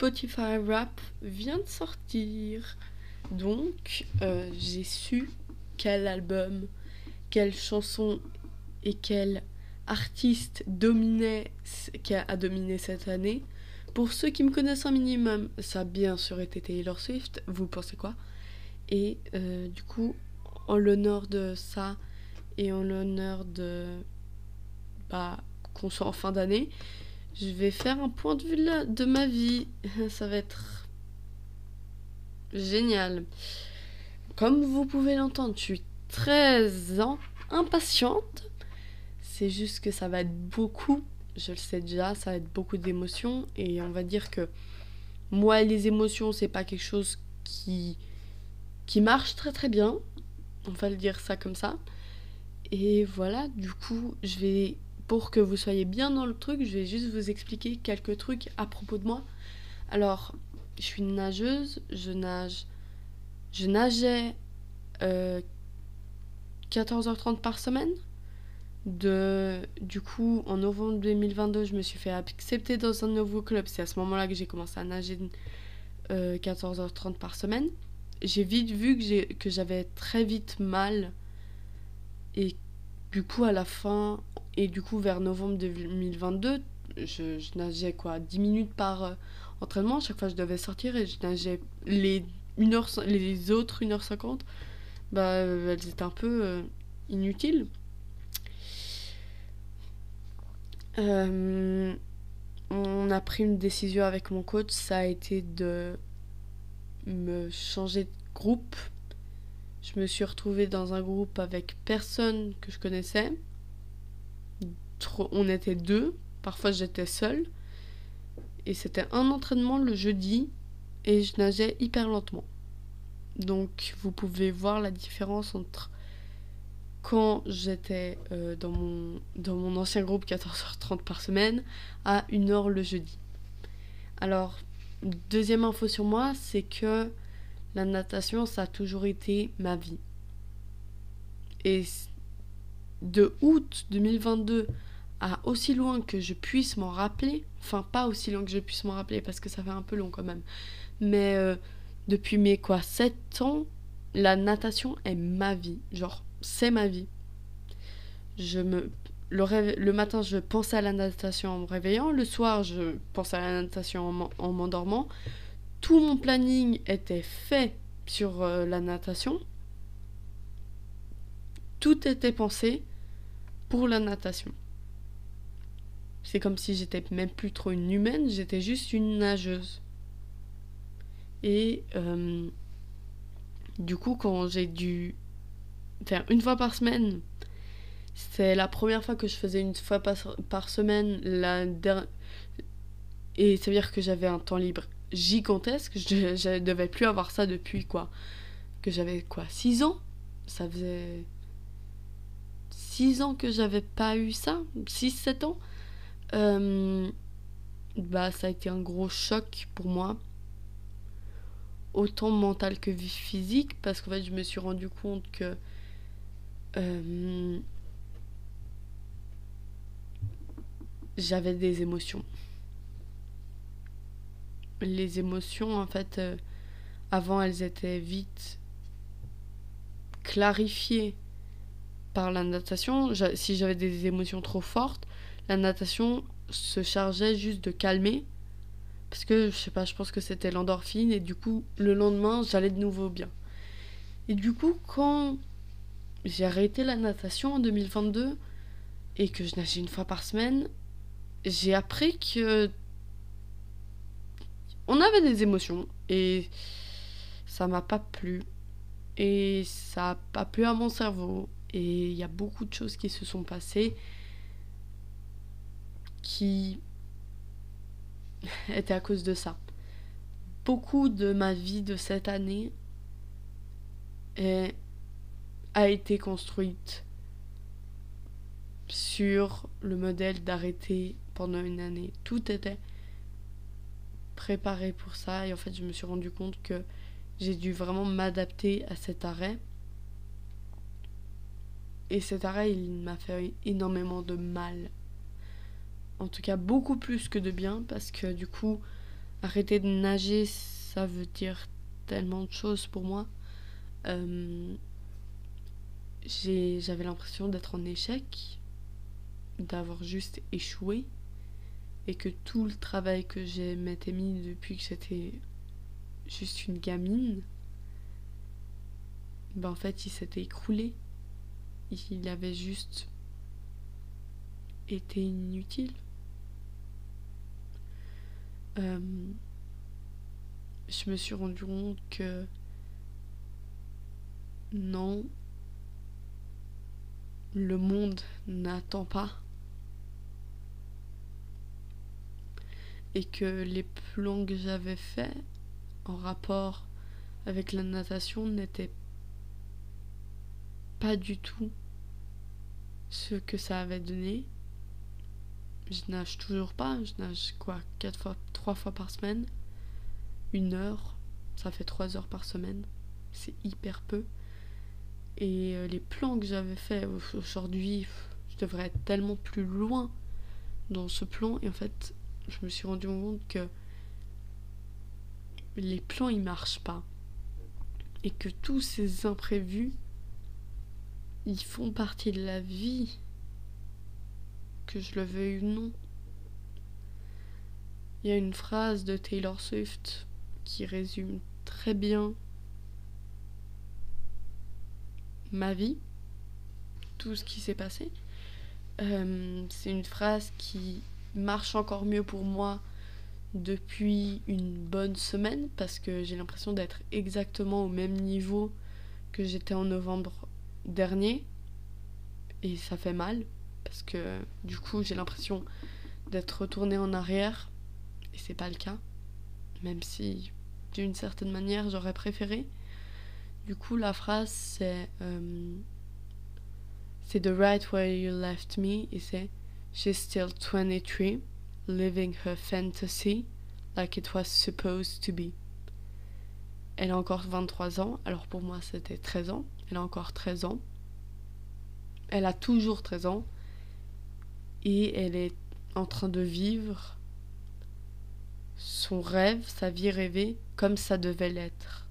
Spotify Rap vient de sortir. Donc, euh, j'ai su quel album, quelle chanson et quel artiste dominait, a, dominé cette année. Pour ceux qui me connaissent un minimum, ça a bien sûr été Taylor Swift. Vous pensez quoi? Et euh, du coup, en l'honneur de ça et en l'honneur de bah, qu'on soit en fin d'année, je vais faire un point de vue de ma vie. Ça va être génial. Comme vous pouvez l'entendre, je suis très impatiente. C'est juste que ça va être beaucoup, je le sais déjà, ça va être beaucoup d'émotions. Et on va dire que moi, les émotions, c'est pas quelque chose qui, qui marche très très bien. On va le dire ça comme ça. Et voilà, du coup, je vais, pour que vous soyez bien dans le truc, je vais juste vous expliquer quelques trucs à propos de moi. Alors, je suis nageuse, je nage. Je nageais 14h30 euh, par semaine. De, du coup, en novembre 2022, je me suis fait accepter dans un nouveau club. C'est à ce moment-là que j'ai commencé à nager 14h30 euh, par semaine. J'ai vite vu que, que j'avais très vite mal. Et du coup, à la fin, et du coup, vers novembre 2022, je, nageais quoi 10 minutes par euh, entraînement. chaque fois, je devais sortir et je nageais les, les autres 1h50. Bah, elles étaient un peu euh, inutiles. Euh, on a pris une décision avec mon coach, ça a été de me changer de groupe. Je me suis retrouvée dans un groupe avec personne que je connaissais. On était deux, parfois j'étais seule. Et c'était un entraînement le jeudi et je nageais hyper lentement. Donc vous pouvez voir la différence entre quand j'étais euh, dans, mon, ancien groupe 14h30 par semaine à 1h le jeudi. Alors, deuxième info sur moi, c'est que la natation, ça a toujours été ma vie. Et de août 2022 à aussi loin que je puisse m'en rappeler, enfin pas aussi loin que je puisse m'en rappeler parce que ça fait un peu long quand même, mais euh, depuis mes quoi 7 ans, la natation est ma vie, genre c'est ma vie. Je me le, le matin, je pensais à la natation en me réveillant, le soir, je pensais à la natation en m'endormant. Tout mon planning était fait sur euh, la natation. Tout était pensé pour la natation. C'est comme si j'étais même plus trop une humaine, j'étais juste une nageuse. Et euh, du coup, quand j'ai dû faire une fois par semaine, c'est la première fois que je faisais une fois par, semaine. La Et ça veut dire que j'avais un temps libre gigantesque. Je, je devais plus avoir ça depuis quoi Que j'avais quoi 6 ans? Ça faisait 6 ans que j'avais pas eu ça? 6-7 ans? Euh, bah, ça a été un gros choc pour moi. Autant mental que physique, parce qu'en fait, je me suis rendu compte que. Euh, j'avais des émotions. Les émotions, en fait, euh, avant, elles étaient vite clarifiées par la natation. Si j'avais des émotions trop fortes, la natation se chargeait juste de calmer. Parce que, je sais pas, je pense que c'était l'endorphine. Et du coup, le lendemain, j'allais de nouveau bien. Et du coup, quand j'ai arrêté la natation en 2022 et que je nageais une fois par semaine, j'ai appris que on avait des émotions et ça m'a pas plu et ça a pas plu à mon cerveau et il y a beaucoup de choses qui se sont passées qui était à cause de ça. Beaucoup de ma vie de cette année a été construite sur le modèle d'arrêter pendant une année. Tout était préparé pour ça et en fait je me suis rendu compte que j'ai dû vraiment m'adapter à cet arrêt. Et cet arrêt, il m'a fait énormément de mal en tout cas beaucoup plus que de bien parce que du coup arrêter de nager, ça veut dire tellement de choses pour moi. Euh, j'avais l'impression d'être en échec, d'avoir juste échoué, et que tout le travail que j'ai m'était mis depuis que j'étais juste une gamine, ben en fait il s'était écroulé. Il avait juste été inutile. Euh, je me suis rendu compte que non, le monde n'attend pas. Et que les plans que j'avais faits en rapport avec la natation n'étaient pas du tout ce que ça avait donné. Je nage toujours pas, je nage quoi, quatre fois, trois fois par semaine, une heure, ça fait trois heures par semaine, c'est hyper peu. Et euh, les plans que j'avais fait aujourd'hui, je devrais être tellement plus loin dans ce plan. Et en fait, je me suis rendu compte que les plans ils marchent pas. Et que tous ces imprévus, ils font partie de la vie que je le veuille ou non. Il y a une phrase de Taylor Swift qui résume très bien ma vie, tout ce qui s'est passé. Euh, c'est une phrase qui marche encore mieux pour moi depuis une bonne semaine parce que j'ai l'impression d'être exactement au même niveau que j'étais en novembre dernier et ça fait mal parce que du coup j'ai l'impression d'être retournée en arrière et c'est pas le cas. Même si d'une certaine manière j'aurais préféré. Du coup la phrase c'est euh, c'est the right where you left me et c'est she's still 23 living her fantasy like it was supposed to be. Elle a encore 23 ans alors pour moi c'était 13 ans. Elle a encore 13 ans. Elle a toujours 13 ans et elle est en train de vivre son rêve, sa vie rêvée, comme ça devait l'être.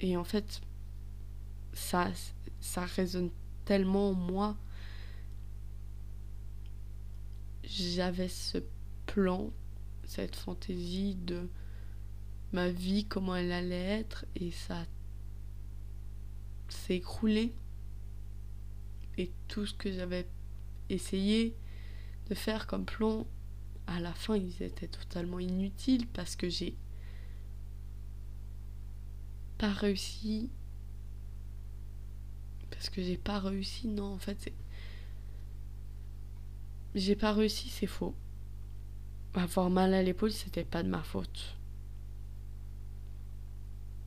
Et en fait, ça, ça résonne tellement en moi. J'avais ce plan, cette fantaisie de ma vie, comment elle allait être, et ça s'est écroulé. Et tout ce que j'avais essayé, faire comme plan, à la fin, ils étaient totalement inutiles parce que j'ai pas réussi. Parce que j'ai pas réussi, non, en fait, c'est. J'ai pas réussi, c'est faux. Avoir mal à l'épaule, c'était pas de ma faute.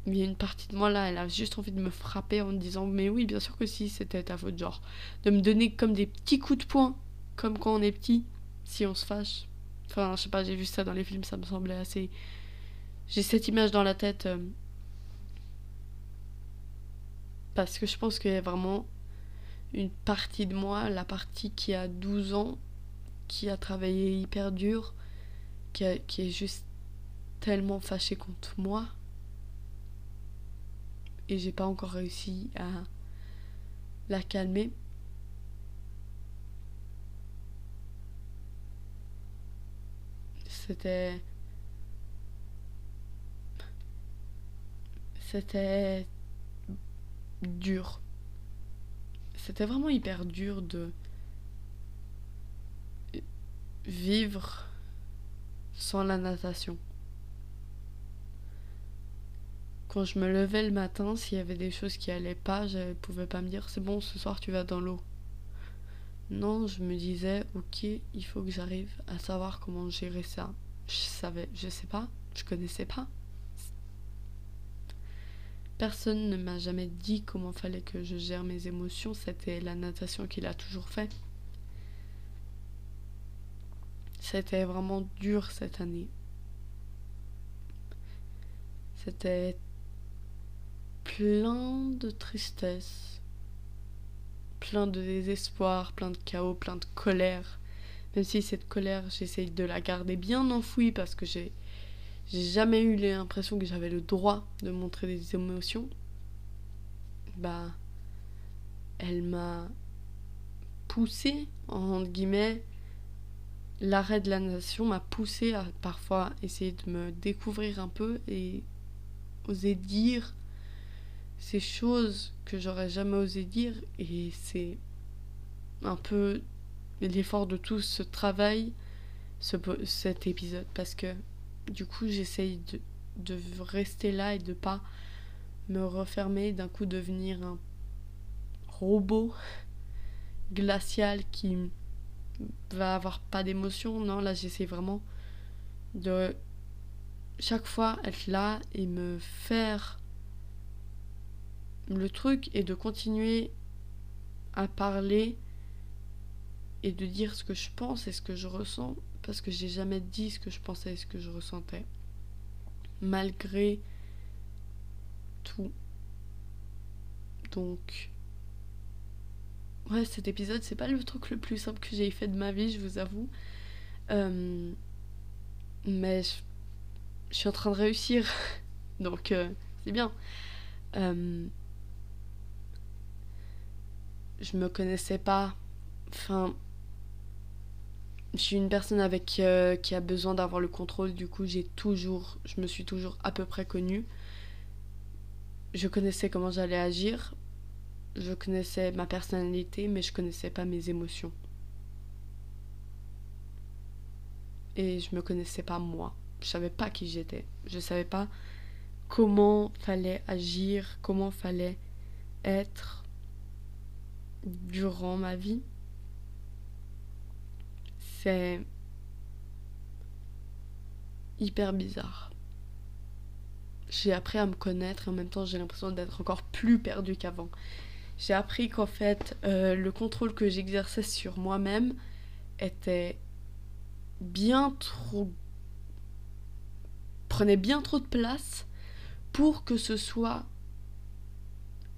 Il y a une partie de moi là, elle a juste envie de me frapper en me disant Mais oui, bien sûr que si, c'était ta faute. Genre, de me donner comme des petits coups de poing comme quand on est petit, si on se fâche. Enfin, je sais pas, j'ai vu ça dans les films, ça me semblait assez. J'ai cette image dans la tête. Euh, parce que je pense qu'il y a vraiment une partie de moi, la partie qui a 12 ans, qui a travaillé hyper dur, qui, qui est juste tellement fâchée contre moi. Et j'ai pas encore réussi à la calmer. C'était. C'était dur. C'était vraiment hyper dur de vivre sans la natation. Quand je me levais le matin, s'il y avait des choses qui allaient pas, je pouvais pas me dire c'est bon, ce soir tu vas dans l'eau. Non, je me disais, ok, il faut que j'arrive à savoir comment gérer ça. Je savais, je sais pas, je connaissais pas. Personne ne m'a jamais dit comment fallait que je gère mes émotions, c'était la natation qui l'a toujours fait. C'était vraiment dur cette année. C'était plein de tristesse plein de désespoir, plein de chaos, plein de colère. Même si cette colère, j'essaye de la garder bien enfouie parce que j'ai jamais eu l'impression que j'avais le droit de montrer des émotions, bah, elle m'a poussé, en guillemets, l'arrêt de la nation m'a poussé à parfois essayer de me découvrir un peu et oser dire ces choses que j'aurais jamais osé dire et c'est un peu l'effort de tout ce travail ce, cet épisode parce que du coup j'essaye de, de rester là et de pas me refermer d'un coup devenir un robot glacial qui va avoir pas d'émotion. Non, là j'essaie vraiment de chaque fois être là et me faire le truc et de continuer à parler et de dire ce que je pense et ce que je ressens parce que j'ai jamais dit ce que je pensais et ce que je ressentais malgré tout donc Ouais, cet épisode, c'est pas le truc le plus simple que j'ai fait de ma vie, je vous avoue. Euh, mais je, suis en train de réussir. Donc, euh, c'est bien. Euh, je me connaissais pas. Enfin. Je suis une personne avec qui a besoin d'avoir le contrôle, du coup j'ai toujours, je me suis toujours à peu près connue. Je connaissais comment j'allais agir, je connaissais ma personnalité, mais je connaissais pas mes émotions. Et je me connaissais pas moi. Je savais pas qui j'étais. Je savais pas comment fallait agir, comment fallait être durant ma vie. C'est hyper bizarre. J'ai appris à me connaître et en même temps j'ai l'impression d'être encore plus perdue qu'avant j'ai appris qu'en fait, euh, le contrôle que j'exerçais sur moi-même était bien trop. prenait bien trop de place pour que ce soit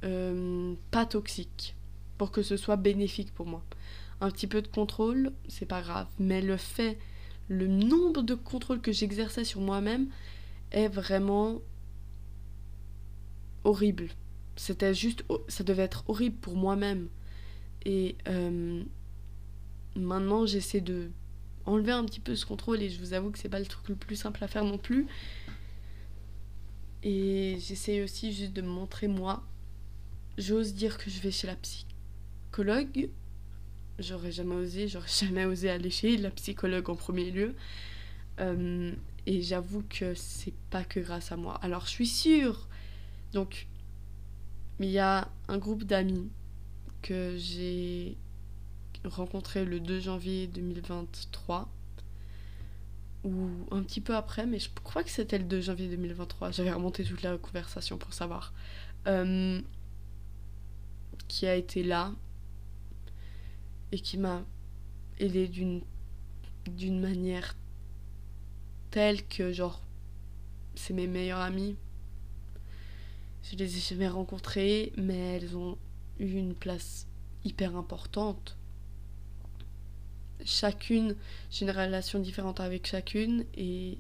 euh, pas toxique, pour que ce soit bénéfique pour moi. Un petit peu de contrôle, c'est pas grave, mais le fait, le nombre de contrôles que j'exerçais sur moi-même est vraiment horrible c'était juste, ça devait être horrible pour moi-même. Et euh, maintenant, j'essaie de enlever un petit peu ce contrôle et je vous avoue que c'est pas le truc le plus simple à faire non plus. Et j'essaie aussi juste de me montrer moi. J'ose dire que je vais chez la psychologue. J'aurais jamais osé, j'aurais jamais osé aller chez la psychologue en premier lieu. Euh, et j'avoue que c'est pas que grâce à moi. Alors je suis sûre. Donc il y a un groupe d'amis que j'ai rencontré le 2 janvier 2023 ou un petit peu après, mais je crois que c'était le 2 janvier 2023. J'avais remonté toute la conversation pour savoir. Euh, qui a été là et qui m'a aidé d'une d'une manière telle que genre c'est mes meilleurs amis je les ai jamais rencontrées, mais elles ont eu une place hyper importante. Chacune, j'ai une relation différente avec chacune et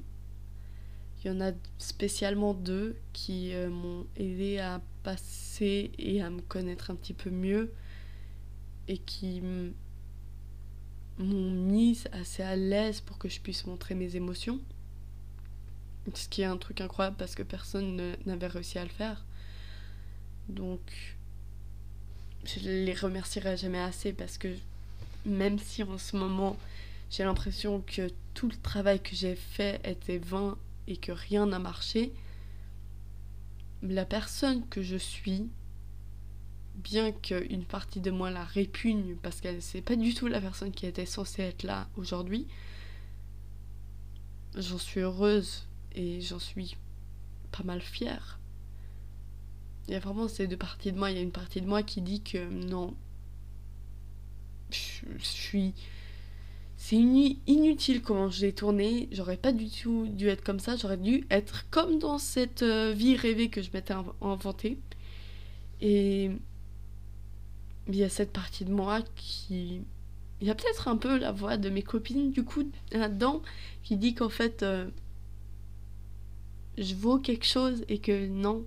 il y en a spécialement deux qui euh, m'ont aidé à passer et à me connaître un petit peu mieux et qui m'ont mise assez à l'aise pour que je puisse montrer mes émotions. Ce qui est un truc incroyable parce que personne n'avait réussi à le faire. Donc, je les remercierai jamais assez parce que même si en ce moment j'ai l'impression que tout le travail que j'ai fait était vain et que rien n'a marché, la personne que je suis, bien qu'une partie de moi la répugne parce qu'elle c'est pas du tout la personne qui était censée être là aujourd'hui, j'en suis heureuse et j'en suis pas mal fière. Il y a vraiment ces deux parties de moi. Il y a une partie de moi qui dit que non, je, suis. C'est inutile comment je l'ai tourné. J'aurais pas du tout dû être comme ça. J'aurais dû être comme dans cette euh, vie rêvée que je m'étais inventée. Et il y a cette partie de moi qui. Il y a peut-être un peu la voix de mes copines, du coup, là-dedans, qui dit qu'en fait. Euh, je vaux quelque chose et que non,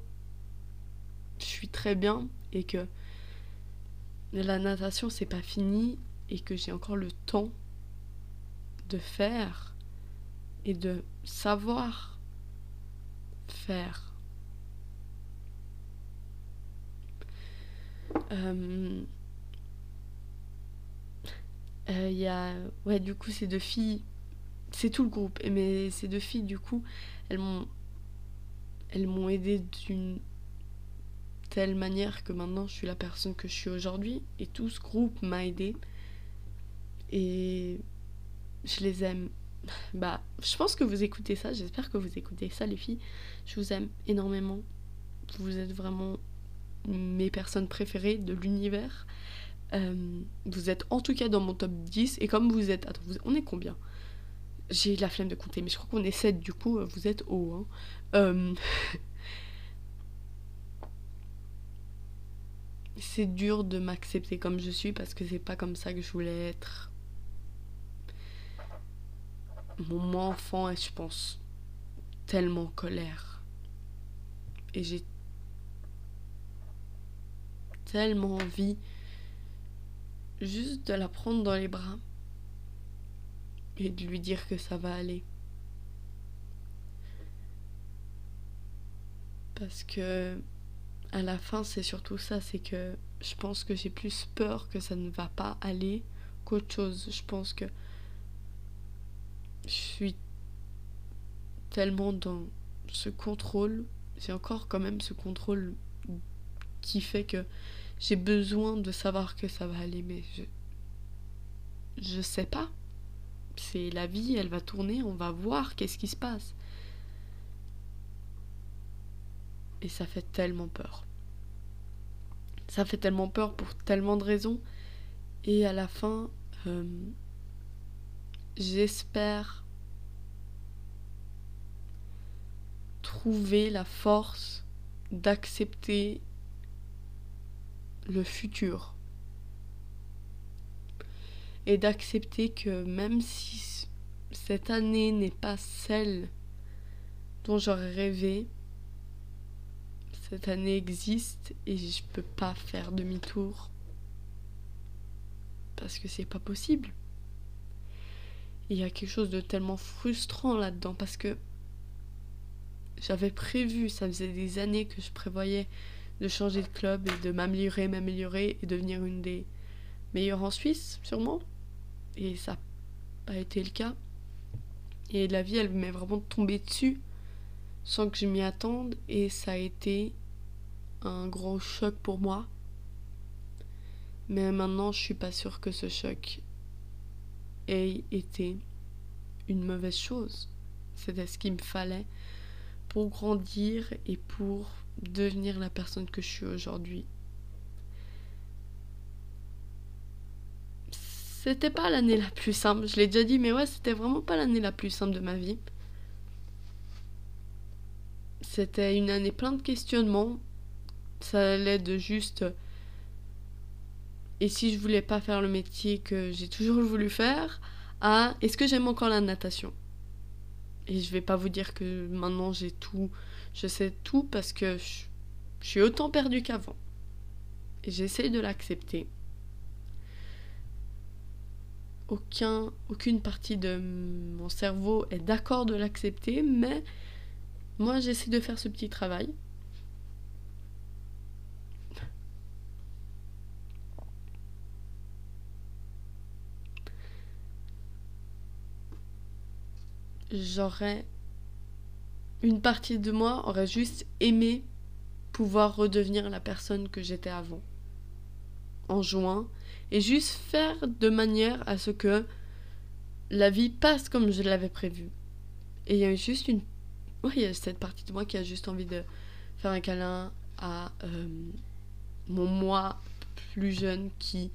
je suis très bien et que la natation c'est pas fini et que j'ai encore le temps de faire et de savoir faire. Il euh, y a ouais du coup ces deux filles c'est tout le groupe. Mais ces deux filles du coup elles m'ont elles m'ont aidé d'une telle manière que maintenant je suis la personne que je suis aujourd'hui. Et tout ce groupe m'a aidé. Et je les aime. Bah je pense que vous écoutez ça. J'espère que vous écoutez ça les filles. Je vous aime énormément. Vous êtes vraiment mes personnes préférées de l'univers euh, vous êtes en tout cas dans mon top 10. Et comme vous êtes. Attends, on est combien? J'ai la flemme de compter, mais je crois qu'on est 7 du coup. Vous êtes haut. Hein. Euh, c'est dur de m'accepter comme je suis parce que c'est pas comme ça que je voulais être. Mon enfant est, je pense, tellement colère. Et j'ai tellement envie juste de la prendre dans les bras et de lui dire que ça va aller. Parce que à la fin, c'est surtout ça, c'est que je pense que j'ai plus peur que ça ne va pas aller qu'autre chose. Je pense que je suis tellement dans ce contrôle, j'ai encore quand même ce contrôle qui fait que j'ai besoin de savoir que ça va aller, mais je. Je sais pas. C'est la vie, elle va tourner, on va voir qu'est-ce qui se passe. Et ça fait tellement peur. Ça fait tellement peur pour tellement de raisons. Et à la fin, euh, j'espère trouver la force d'accepter le futur. Et d'accepter que même si cette année n'est pas celle dont j'aurais rêvé, cette année existe et je peux pas faire demi-tour. Parce que c'est pas possible. Il y a quelque chose de tellement frustrant là-dedans parce que j'avais prévu, ça faisait des années que je prévoyais de changer de club et de m'améliorer, m'améliorer et devenir une des meilleures en Suisse, sûrement. Et ça pas été le cas. Et la vie, elle m'est vraiment tombée dessus sans que je m'y attende. Et ça a été un gros choc pour moi. Mais maintenant, je suis pas sûre que ce choc ait été une mauvaise chose. C'était ce qu'il me fallait pour grandir et pour devenir la personne que je suis aujourd'hui. C'était pas l'année la plus simple, je l'ai déjà dit, mais ouais, c'était vraiment pas l'année la plus simple de ma vie. C'était une année plein de questionnements. Ça allait de juste. Et si je voulais pas faire le métier que j'ai toujours voulu faire, à est-ce que j'aime encore la natation? Et je vais pas vous dire que maintenant j'ai tout je sais tout parce que je, suis autant perdue qu'avant. Et j'essaie de l'accepter. Aucun, aucune partie de mon cerveau est d'accord de l'accepter, mais moi j'essaie de faire ce petit travail. J'aurais une partie de moi aurait juste aimé pouvoir redevenir la personne que j'étais avant. En juin. Et juste faire de manière à ce que la vie passe comme je l'avais prévu. Et il y a juste une. Oui, il y a cette partie de moi qui a juste envie de faire un câlin à euh, mon moi plus jeune qui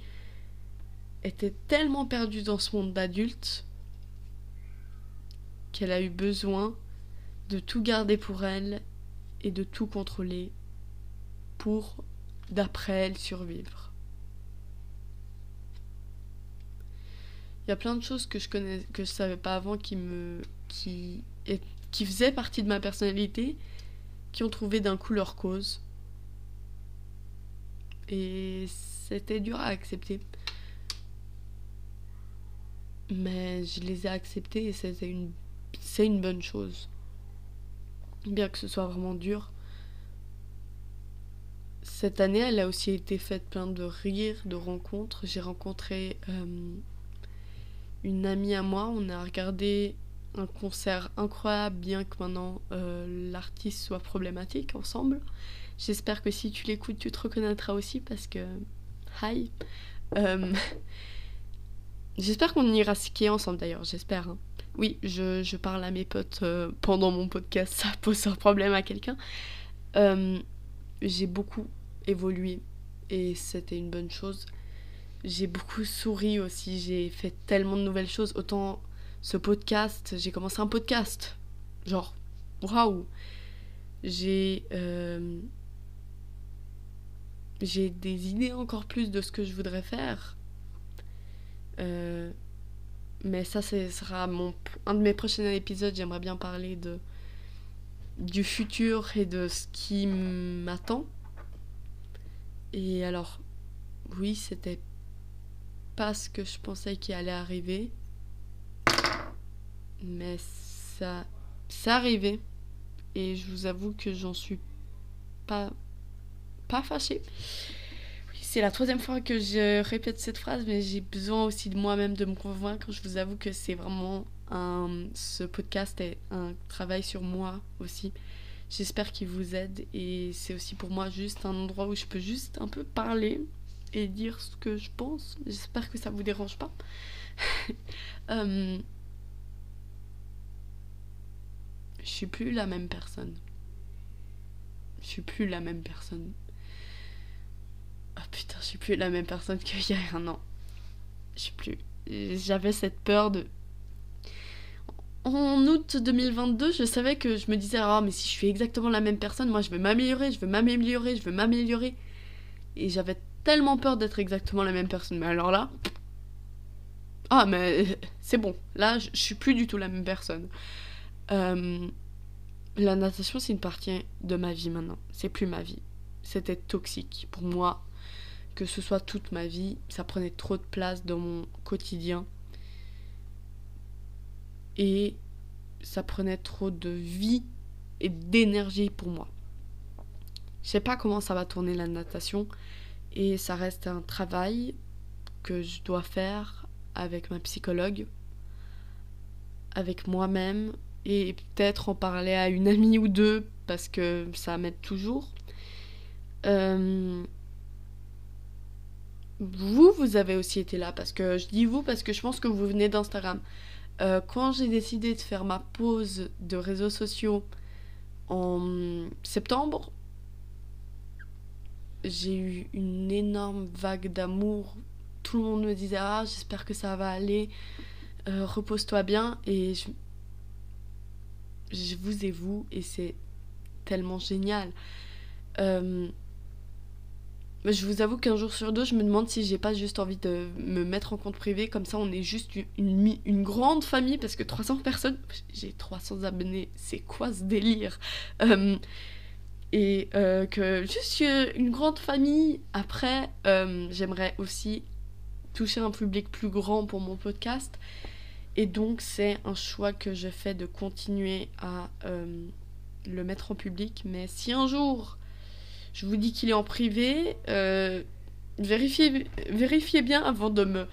était tellement perdue dans ce monde d'adulte qu'elle a eu besoin de tout garder pour elle et de tout contrôler pour, d'après elle, survivre. Il y a plein de choses que je connais, que je savais pas avant qui me, qui, qui faisaient partie de ma personnalité, qui ont trouvé d'un coup leur cause. Et c'était dur à accepter. Mais je les ai acceptés et c'était une, c'est une bonne chose. Bien que ce soit vraiment dur. Cette année, elle a aussi été faite plein de rires, de rencontres. J'ai rencontré euh, une amie à moi. On a regardé un concert incroyable, bien que maintenant euh, l'artiste soit problématique ensemble. J'espère que si tu l'écoutes, tu te reconnaîtras aussi parce que. Hi! Euh, j'espère qu'on ira skier ensemble d'ailleurs, j'espère. Hein. Oui, je, parle à mes potes euh, pendant mon podcast, ça pose un problème à quelqu'un. Euh, j'ai beaucoup évolué et c'était une bonne chose. J'ai beaucoup souri aussi, j'ai fait tellement de nouvelles choses. Autant ce podcast, j'ai commencé un podcast. Genre, waouh! J'ai j'ai des idées encore plus de ce que je voudrais faire. Euh, mais ça, ce sera mon, un de mes prochains épisodes. J'aimerais bien parler de, du futur et de ce qui m'attend. Et alors, oui, c'était pas ce que je pensais qui allait arriver. Mais ça, ça arrivait. Et je vous avoue que j'en suis pas pas fâchée. C'est la troisième fois que je répète cette phrase, mais j'ai besoin aussi de moi-même de me convaincre. Je vous avoue que c'est vraiment un. Ce podcast est un travail sur moi aussi. J'espère qu'il vous aide et c'est aussi pour moi juste un endroit où je peux juste un peu parler et dire ce que je pense. J'espère que ça vous dérange pas. euh... Je suis plus la même personne. Je suis plus la même personne. Oh putain, je suis plus la même personne qu'il y a un an. Je suis plus. J'avais cette peur de. En août 2022, je savais que je me disais, ah, mais si je suis exactement la même personne, moi je vais m'améliorer, je vais m'améliorer, je vais m'améliorer. Et j'avais tellement peur d'être exactement la même personne. Mais alors là. Ah, mais c'est bon. Là, je, suis plus du tout la même personne. Euh, la natation, c'est une partie de ma vie maintenant. C'est plus ma vie. C'était toxique. Pour moi, que ce soit toute ma vie, ça prenait trop de place dans mon quotidien. Et ça prenait trop de vie et d'énergie pour moi. Je sais pas comment ça va tourner la natation et ça reste un travail que je dois faire avec ma psychologue, avec moi-même et peut-être en parler à une amie ou deux parce que ça m'aide toujours. Euh, vous, vous avez aussi été là, parce que je dis vous parce que je pense que vous venez d'Instagram. Euh, quand j'ai décidé de faire ma pause de réseaux sociaux en septembre, j'ai eu une énorme vague d'amour. Tout le monde me disait Ah, j'espère que ça va aller, euh, repose-toi bien. Et je, je vous ai vous, et c'est tellement génial. Euh, je vous avoue qu'un jour sur deux, je me demande si j'ai pas juste envie de me mettre en compte privé, comme ça on est juste une, grande famille, parce que 300 personnes, j'ai 300 abonnés, c'est quoi ce délire? Euh, Et euh, que juste une grande famille, après, euh, j'aimerais aussi toucher un public plus grand pour mon podcast, et donc c'est un choix que je fais de continuer à le mettre en public, mais si un jour je vous dis qu'il est en privé. Euh, vérifiez, bien avant de me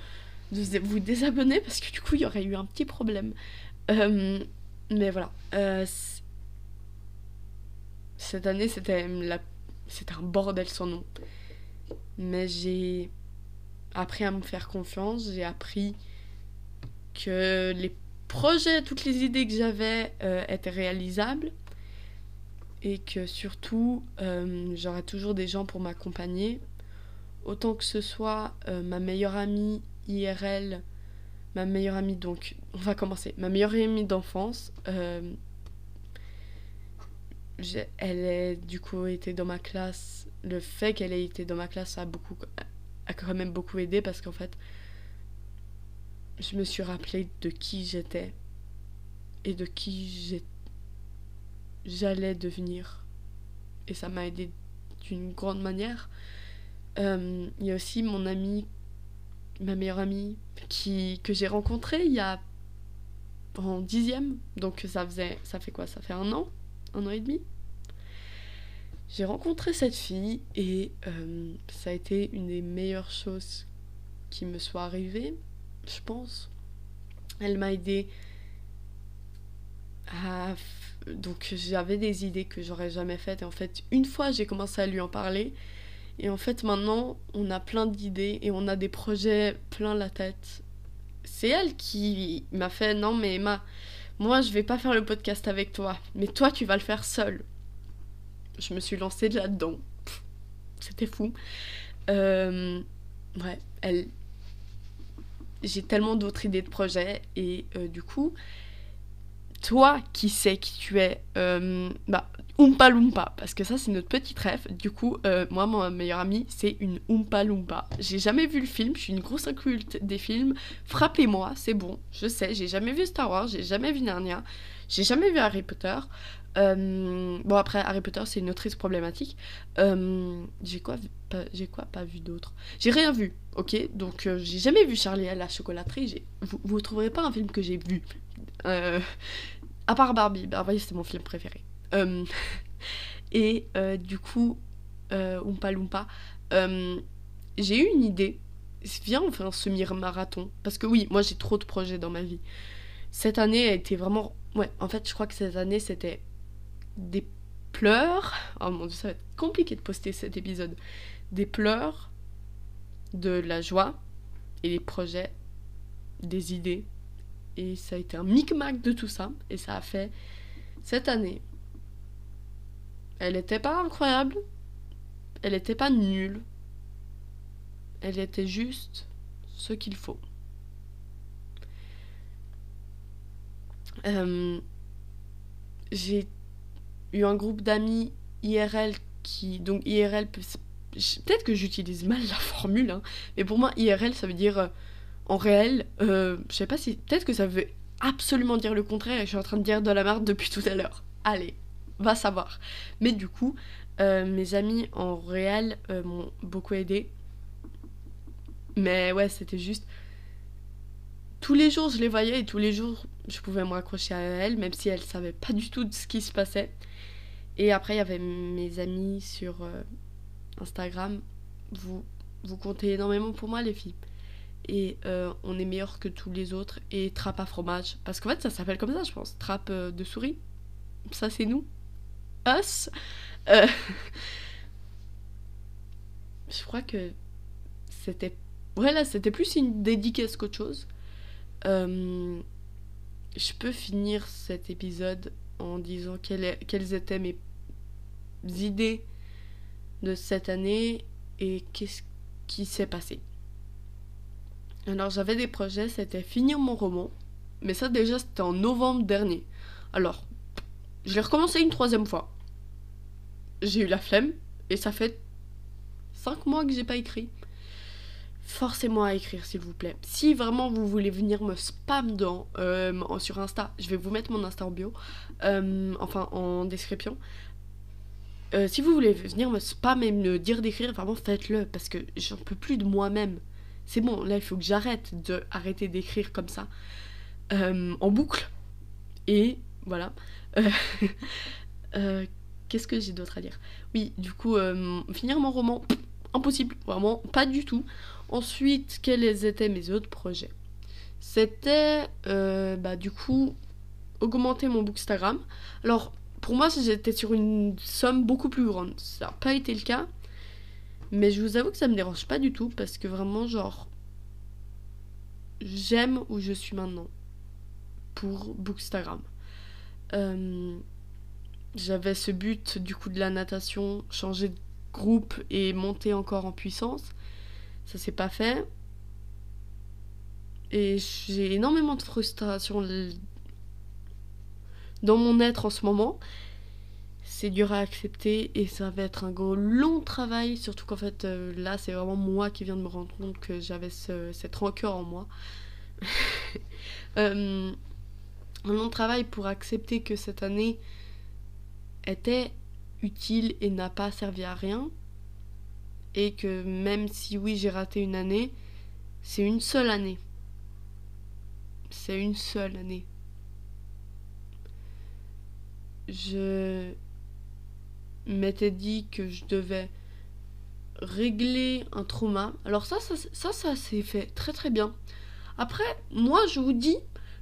vous désabonner parce que du coup il y aurait eu un petit problème. Euh, mais voilà. Euh, cette année c'était un bordel sans nom. Mais j'ai appris à me faire confiance. J'ai appris que les projets, toutes les idées que j'avais étaient réalisables et que surtout euh, j'aurai toujours des gens pour m'accompagner. Autant que ce soit euh, ma meilleure amie IRL, ma meilleure amie donc, on va commencer, ma meilleure amie d'enfance. Euh, elle est du coup été dans ma classe. Le fait qu'elle ait été dans ma classe a beaucoup a quand même beaucoup aidé parce qu'en fait je me suis rappelé de qui j'étais et de qui j'étais j'allais devenir. Et ça m'a aidé d'une grande manière. Euh, il y a aussi mon amie, ma meilleure amie, qui, que j'ai rencontrée il y a en dixième. Donc ça faisait, ça fait quoi? Ça fait un an? Un an et demi? J'ai rencontré cette fille et euh, ça a été une des meilleures choses qui me soit arrivée, je pense. Elle m'a aidé à... Donc j'avais des idées que j'aurais jamais faites et en fait une fois j'ai commencé à lui en parler et en fait maintenant on a plein d'idées et on a des projets plein la tête c'est elle qui m'a fait non mais Emma, moi je vais pas faire le podcast avec toi, mais toi tu vas le faire seul. Je me suis lancée là-dedans. C'était fou. Euh, ouais, elle. J'ai tellement d'autres idées de projets et euh, du coup, toi qui sais qui tu es, euh, bah, Oompa Loompa, parce que ça c'est notre petit rêve. Du coup, euh, moi, mon meilleur ami, c'est une Oompa Loompa. J'ai jamais vu le film, je suis une grosse inculte des films. Frappez-moi, c'est bon, je sais, j'ai jamais vu Star Wars, j'ai jamais vu Narnia, j'ai jamais vu Harry Potter. Euh, bon, après, Harry Potter, c'est une autrice problématique. j'ai quoi, j'ai quoi pas vu d'autre? J'ai rien vu, ok? Donc, j'ai jamais vu Charlie à la chocolaterie. Vous, vous trouverez pas un film que j'ai vu. À part Barbie. Barbie, c'est mon film préféré. Euh, et euh, du coup, euh, Oompa Loompa, j'ai eu une idée. Viens, on fait un semi-marathon. Parce que oui, moi j'ai trop de projets dans ma vie. Cette année a été vraiment. Ouais, en fait, je crois que cette année c'était des pleurs. Oh mon dieu, ça va être compliqué de poster cet épisode. Des pleurs, de la joie et des projets, des idées. Et ça a été un micmac de tout ça. Et ça a fait cette année elle était pas incroyable. Elle était pas nulle. Elle était juste ce qu'il faut. Euh, j'ai eu un groupe d'amis IRL qui. Donc IRL, peut-être que j'utilise mal la formule, hein, mais pour moi IRL ça veut dire euh, en réel. Euh, je sais pas si. Peut-être que ça veut absolument dire le contraire et je suis en train de dire de la merde depuis tout à l'heure. Allez, va savoir. Mais du coup, euh, mes amis en réel euh, m'ont beaucoup aidé. Mais ouais, c'était juste. Tous les jours, je les voyais et tous les jours, je pouvais me raccrocher à elles, même si elles savaient pas du tout de ce qui se passait. Et après, il y avait mes amis sur Instagram. Vous, vous comptez énormément pour moi, les filles. Et on est meilleur que tous les autres. Et trappe à fromage. Parce qu'en fait, ça s'appelle comme ça, je pense. Trappe de souris. Ça, c'est nous. Us. Euh, je crois que c'était. Voilà, c'était plus une dédicace qu'autre chose. Euh, je peux finir cet épisode en disant quelles étaient mes idées de cette année et qu'est-ce qui s'est passé. Alors j'avais des projets, c'était finir mon roman, mais ça déjà c'était en novembre dernier. Alors, je l'ai recommencé une troisième fois j'ai eu la flemme et ça fait 5 mois que j'ai pas écrit. Forcez-moi à écrire s'il vous plaît. Si vraiment vous voulez venir me spam dans euh, sur Insta, je vais vous mettre mon Insta en bio, euh, enfin en description. Euh, si vous voulez venir me spam et me dire d'écrire, vraiment faites-le parce que j'en peux plus de moi-même. C'est bon, là il faut que j'arrête de arrêter d'écrire comme ça en boucle. Et voilà. Qu'est-ce que j'ai d'autre à dire? Oui, du coup, euh, finir mon roman, impossible, vraiment pas du tout. Ensuite, quels étaient mes autres projets? C'était, euh, bah, du coup, augmenter mon bookstagram. Alors, pour moi, j'étais sur une somme beaucoup plus grande. Ça n'a pas été le cas. Mais je vous avoue que ça me dérange pas du tout parce que vraiment, genre, j'aime où je suis maintenant pour Bookstagram. Euh, j'avais ce but du coup de la natation, changer de groupe et monter encore en puissance. Ça s'est pas fait. Et j'ai énormément de frustration dans mon être en ce moment. C'est dur à accepter et ça va être un gros long travail, surtout qu'en fait euh, là c'est vraiment moi qui viens de me rendre compte que j'avais cette rancœur en moi. Euh, un long travail pour accepter que cette année était utile et n'a pas servi à rien. Et que même si oui j'ai raté une année, c'est une seule année. C'est une seule année. Je m'étais dit que je devais régler un trauma. Alors ça, ça, ça, s'est fait très très bien. Après, moi, je vous dis,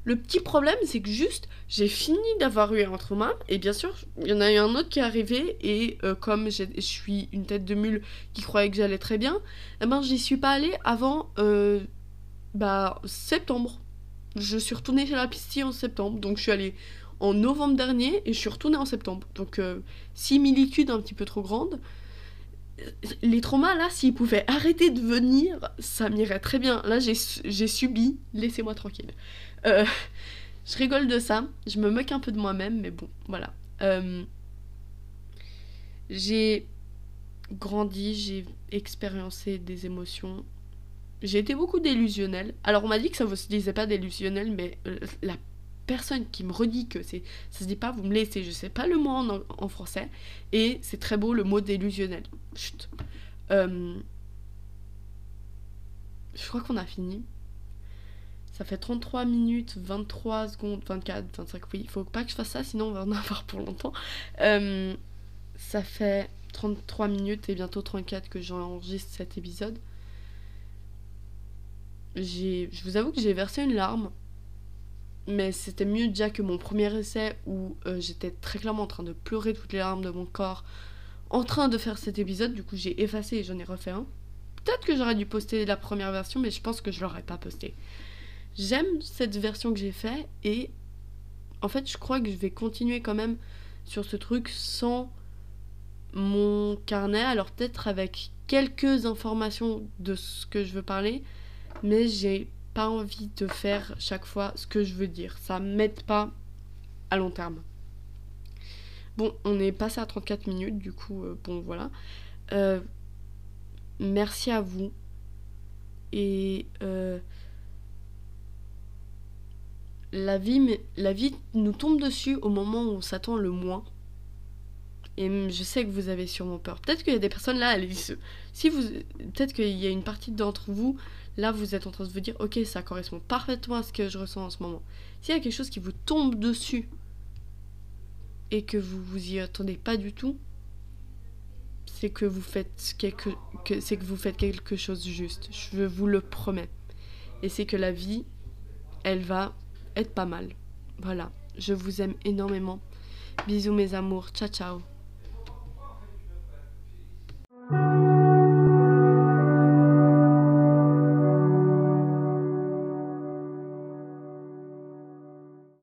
le petit problème, c'est que juste, j'ai fini d'avoir eu un trauma, et bien sûr, il y en a eu un autre qui est arrivé, et euh, comme je suis une tête de mule qui croyait que j'allais très bien, eh ben, j'y suis pas allée avant euh, bah, septembre. Je suis retournée chez la pistille en septembre, donc je suis allée en novembre dernier, et je suis retournée en septembre. Donc, euh, similitude un petit peu trop grande les traumas, là, s'ils pouvaient arrêter de venir, ça m'irait très bien. Là, j'ai subi, laissez-moi tranquille. Euh, je rigole de ça, je me moque un peu de moi-même, mais bon, voilà. Euh, j'ai grandi, j'ai expériencé des émotions. J'ai été beaucoup délusionnelle. Alors, on m'a dit que ça ne se disait pas délusionnel, mais euh, la personne qui me redit que c'est ça se dit pas, vous me laissez, je sais pas le mot en, français, et c'est très beau le mot délusionnel. Chut. Euh, je crois qu'on a fini. Ça fait 33 minutes, 23 secondes, 24, 25, oui, il faut pas que je fasse ça, sinon on va en avoir pour longtemps. Euh, ça fait 33 minutes et bientôt 34 que j'enregistre cet épisode. Je vous avoue que j'ai versé une larme mais c'était mieux déjà que mon premier essai où euh, j'étais très clairement en train de pleurer toutes les larmes de mon corps en train de faire cet épisode. Du coup, j'ai effacé et j'en ai refait un. Peut-être que j'aurais dû poster la première version, mais je pense que je l'aurais pas posté. J'aime cette version que j'ai fait et en fait, je crois que je vais continuer quand même sur ce truc sans mon carnet. Alors peut-être avec quelques informations de ce que je veux parler, mais j'ai envie de faire chaque fois ce que je veux dire. Ça m'aide pas à long terme. Bon, on est passé à 34 minutes, du coup, euh, bon voilà. Euh, merci à vous. Et euh, la, vie, la vie nous tombe dessus au moment où on s'attend le moins. Et je sais que vous avez sûrement peur. Peut-être qu'il y a des personnes là, elles si vous, peut-être qu'il y a une partie d'entre vous Là, vous êtes en train de vous dire, ok, ça correspond parfaitement à ce que je ressens en ce moment. S'il y a quelque chose qui vous tombe dessus et que vous vous y attendez pas du tout, c'est que vous faites quelque, que, c'est que vous faites quelque chose juste. Je vous le promets. Et c'est que la vie, elle va être pas mal. Voilà. Je vous aime énormément. Bisous mes amours. Ciao ciao.